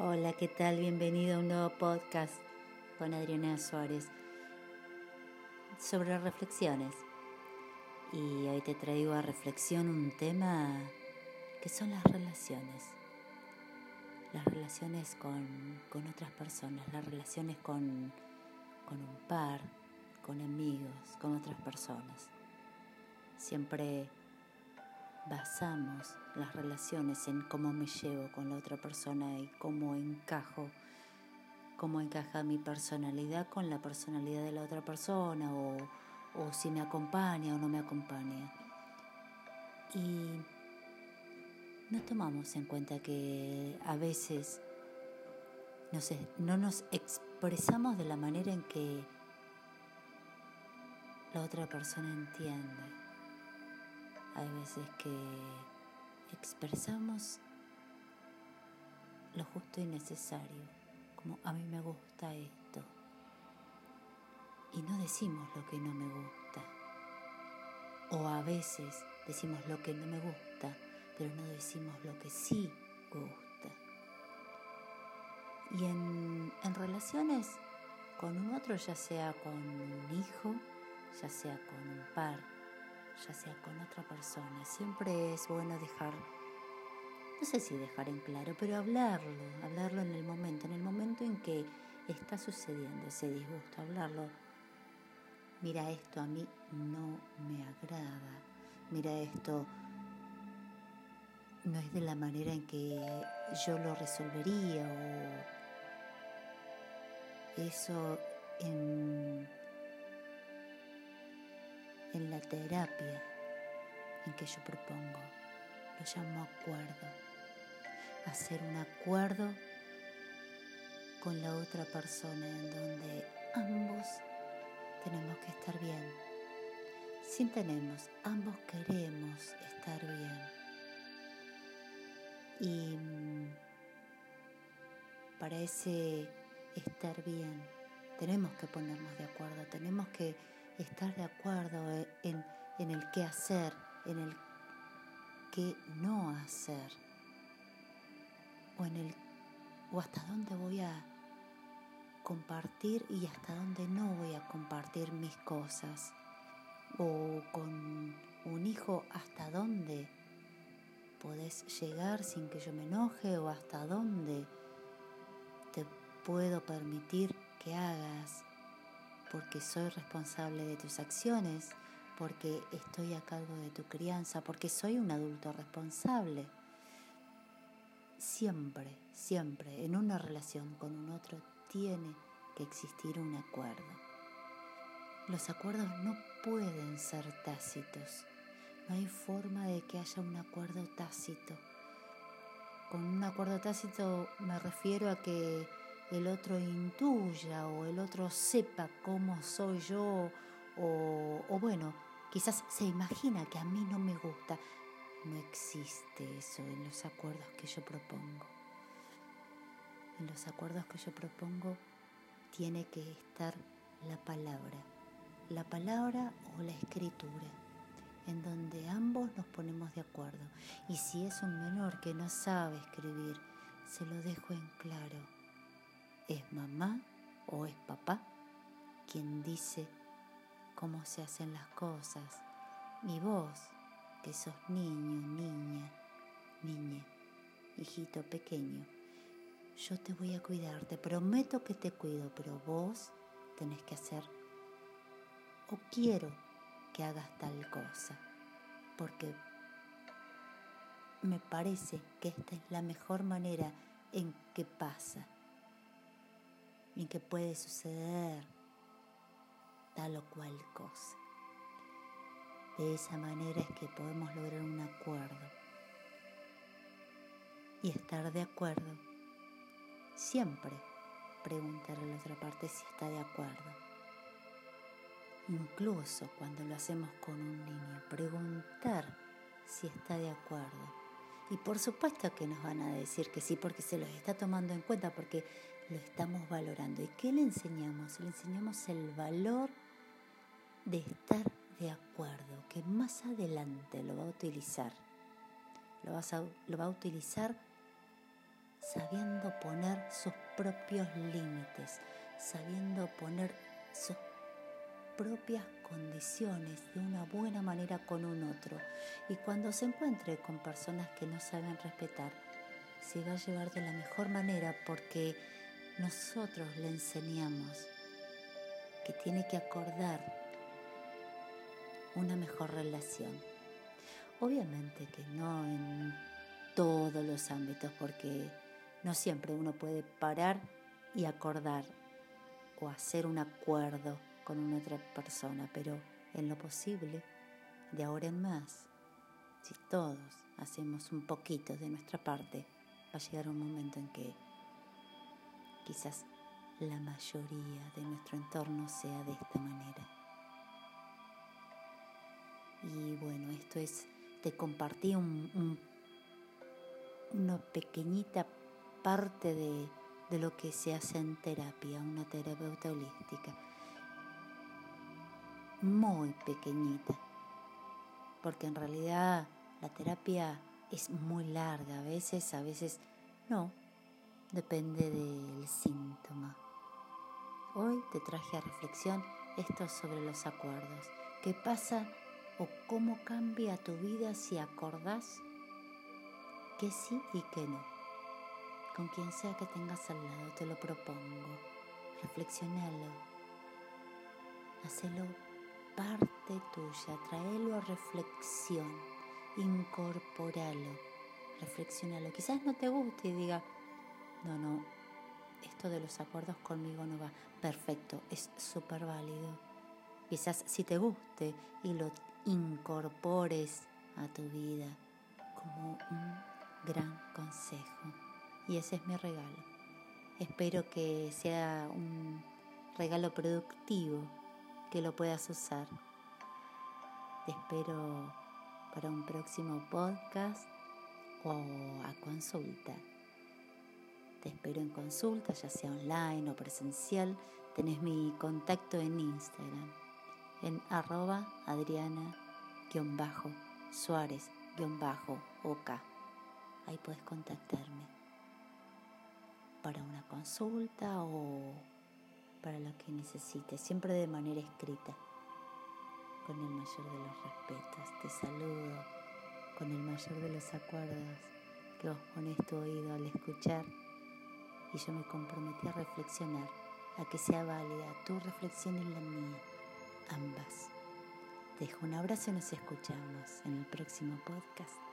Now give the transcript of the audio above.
Hola, ¿qué tal? Bienvenido a un nuevo podcast con Adriana Suárez sobre reflexiones. Y hoy te traigo a reflexión un tema que son las relaciones. Las relaciones con, otras personas, las relaciones con, con un par, con amigos, con otras personas. Siempre basamos las relaciones en cómo me llevo con la otra persona y cómo encajo, cómo encaja mi personalidad con la personalidad de la otra persona o, o si me acompaña o no me acompaña. Y no tomamos en cuenta que a veces no nos expresamos de la manera en que la otra persona entiende hay veces que expresamos lo justo y necesario, como a mí me gusta esto, y no decimos lo que no me gusta. O a veces decimos lo que no me gusta, pero no decimos lo que sí gusta. Y en, en relaciones con un otro, ya sea con un hijo, ya sea con un par, ya sea con otra persona. Siempre es bueno dejar, no sé si dejar en claro, pero hablarlo, hablarlo en el momento, en el momento en que está sucediendo ese disgusto, hablarlo. Mira, esto a mí no me agrada. Mira, esto no es de la manera en que yo lo resolvería o eso en en la terapia en que yo propongo. Lo llamo acuerdo. Hacer un acuerdo con la otra persona en donde ambos tenemos que estar bien. Si tenemos, ambos queremos estar bien. Y mm, para ese estar bien tenemos que ponernos de acuerdo, tenemos que estar de acuerdo e, en, en el qué hacer, en el qué no hacer, o en el o hasta dónde voy a compartir y hasta dónde no voy a compartir mis cosas, o con un hijo hasta dónde podés llegar sin que yo me enoje o hasta dónde te puedo permitir que hagas porque soy responsable de tus acciones, porque estoy a cargo de tu crianza, porque soy un adulto responsable. Siempre, siempre en una relación con un otro tiene que existir un acuerdo. Los acuerdos no pueden ser tácitos. No hay forma de que haya un acuerdo tácito. Con un acuerdo tácito me refiero a que el otro intuya o el otro sepa cómo soy yo o, bueno, quizás se imagina que a mí no me gusta. No existe eso en los acuerdos que yo propongo. En los acuerdos que yo propongo tiene que estar la palabra, la palabra o la escritura, en donde ambos nos ponemos de acuerdo. Y si es un menor que no sabe escribir, se lo dejo en claro ¿Es mamá o es papá quien dice cómo se hacen las cosas? Y vos, que sos niño, niña, niña, hijito pequeño, yo te voy a cuidar, te prometo que te cuido, pero vos tenés que hacer o quiero que hagas tal cosa, porque me parece que esta es la mejor manera en que pasa en que puede suceder tal o cual cosa. De esa manera es que podemos lograr un acuerdo. Y estar de acuerdo, siempre preguntar a la otra parte si está de acuerdo. Incluso cuando lo hacemos con un niño, preguntar si está de acuerdo. Y por supuesto que nos van a decir que sí, porque se los está tomando en cuenta, porque lo estamos valorando. ¿Y qué le enseñamos? Le enseñamos el valor de estar de acuerdo, que más adelante lo va a utilizar. Lo, va a utilizar sabiendo poner sus propios límites, sabiendo poner sus propias condiciones de una buena manera con un otro. Y cuando se encuentre con personas que no saben respetar, se va a llevar de la mejor manera porque nosotros le enseñamos que tiene que acordar una mejor relación. Obviamente que no en todos los ámbitos, porque no siempre uno puede parar y acordar o hacer un acuerdo con una otra persona, pero en lo posible, de ahora en más, si todos hacemos un poquito de nuestra parte, va a llegar un momento en que quizás la mayoría de nuestro entorno sea de esta manera. Y bueno, esto es, te compartí un, una pequeñita parte de, de lo que se hace en terapia, una terapeuta holística muy pequeñita, porque en realidad la terapia es muy larga, a veces, a veces no, depende del síntoma. Hoy te traje a reflexión esto sobre los acuerdos. ¿Qué pasa o cómo cambia tu vida si acordás que sí y que no? Con quien sea que tengas al lado, te lo propongo. Reflexionalo. Hacelo parte tuya, traelo a reflexión, incorporalo, reflexionalo. Quizás no te guste y diga, no, no, esto de los acuerdos conmigo no va. Perfecto, es súper válido. Quizás si te guste y lo incorpores a tu vida como un gran consejo. Y ese es mi regalo. Espero que sea un regalo productivo que lo puedas usar. Te espero para un próximo podcast o a consulta. Te espero en consulta, ya sea online o presencial. Tenés mi contacto en Instagram, en arroba adriana-suárez-ok. Ahí puedes contactarme para una consulta o para lo que necesites, siempre de manera escrita, con el mayor de los respetos. Te saludo con el mayor de los acuerdos que vos pones tu oído al escuchar y yo me comprometí a reflexionar, a que sea válida tu reflexión y la mía, ambas. Dejo un abrazo y nos escuchamos en el próximo podcast.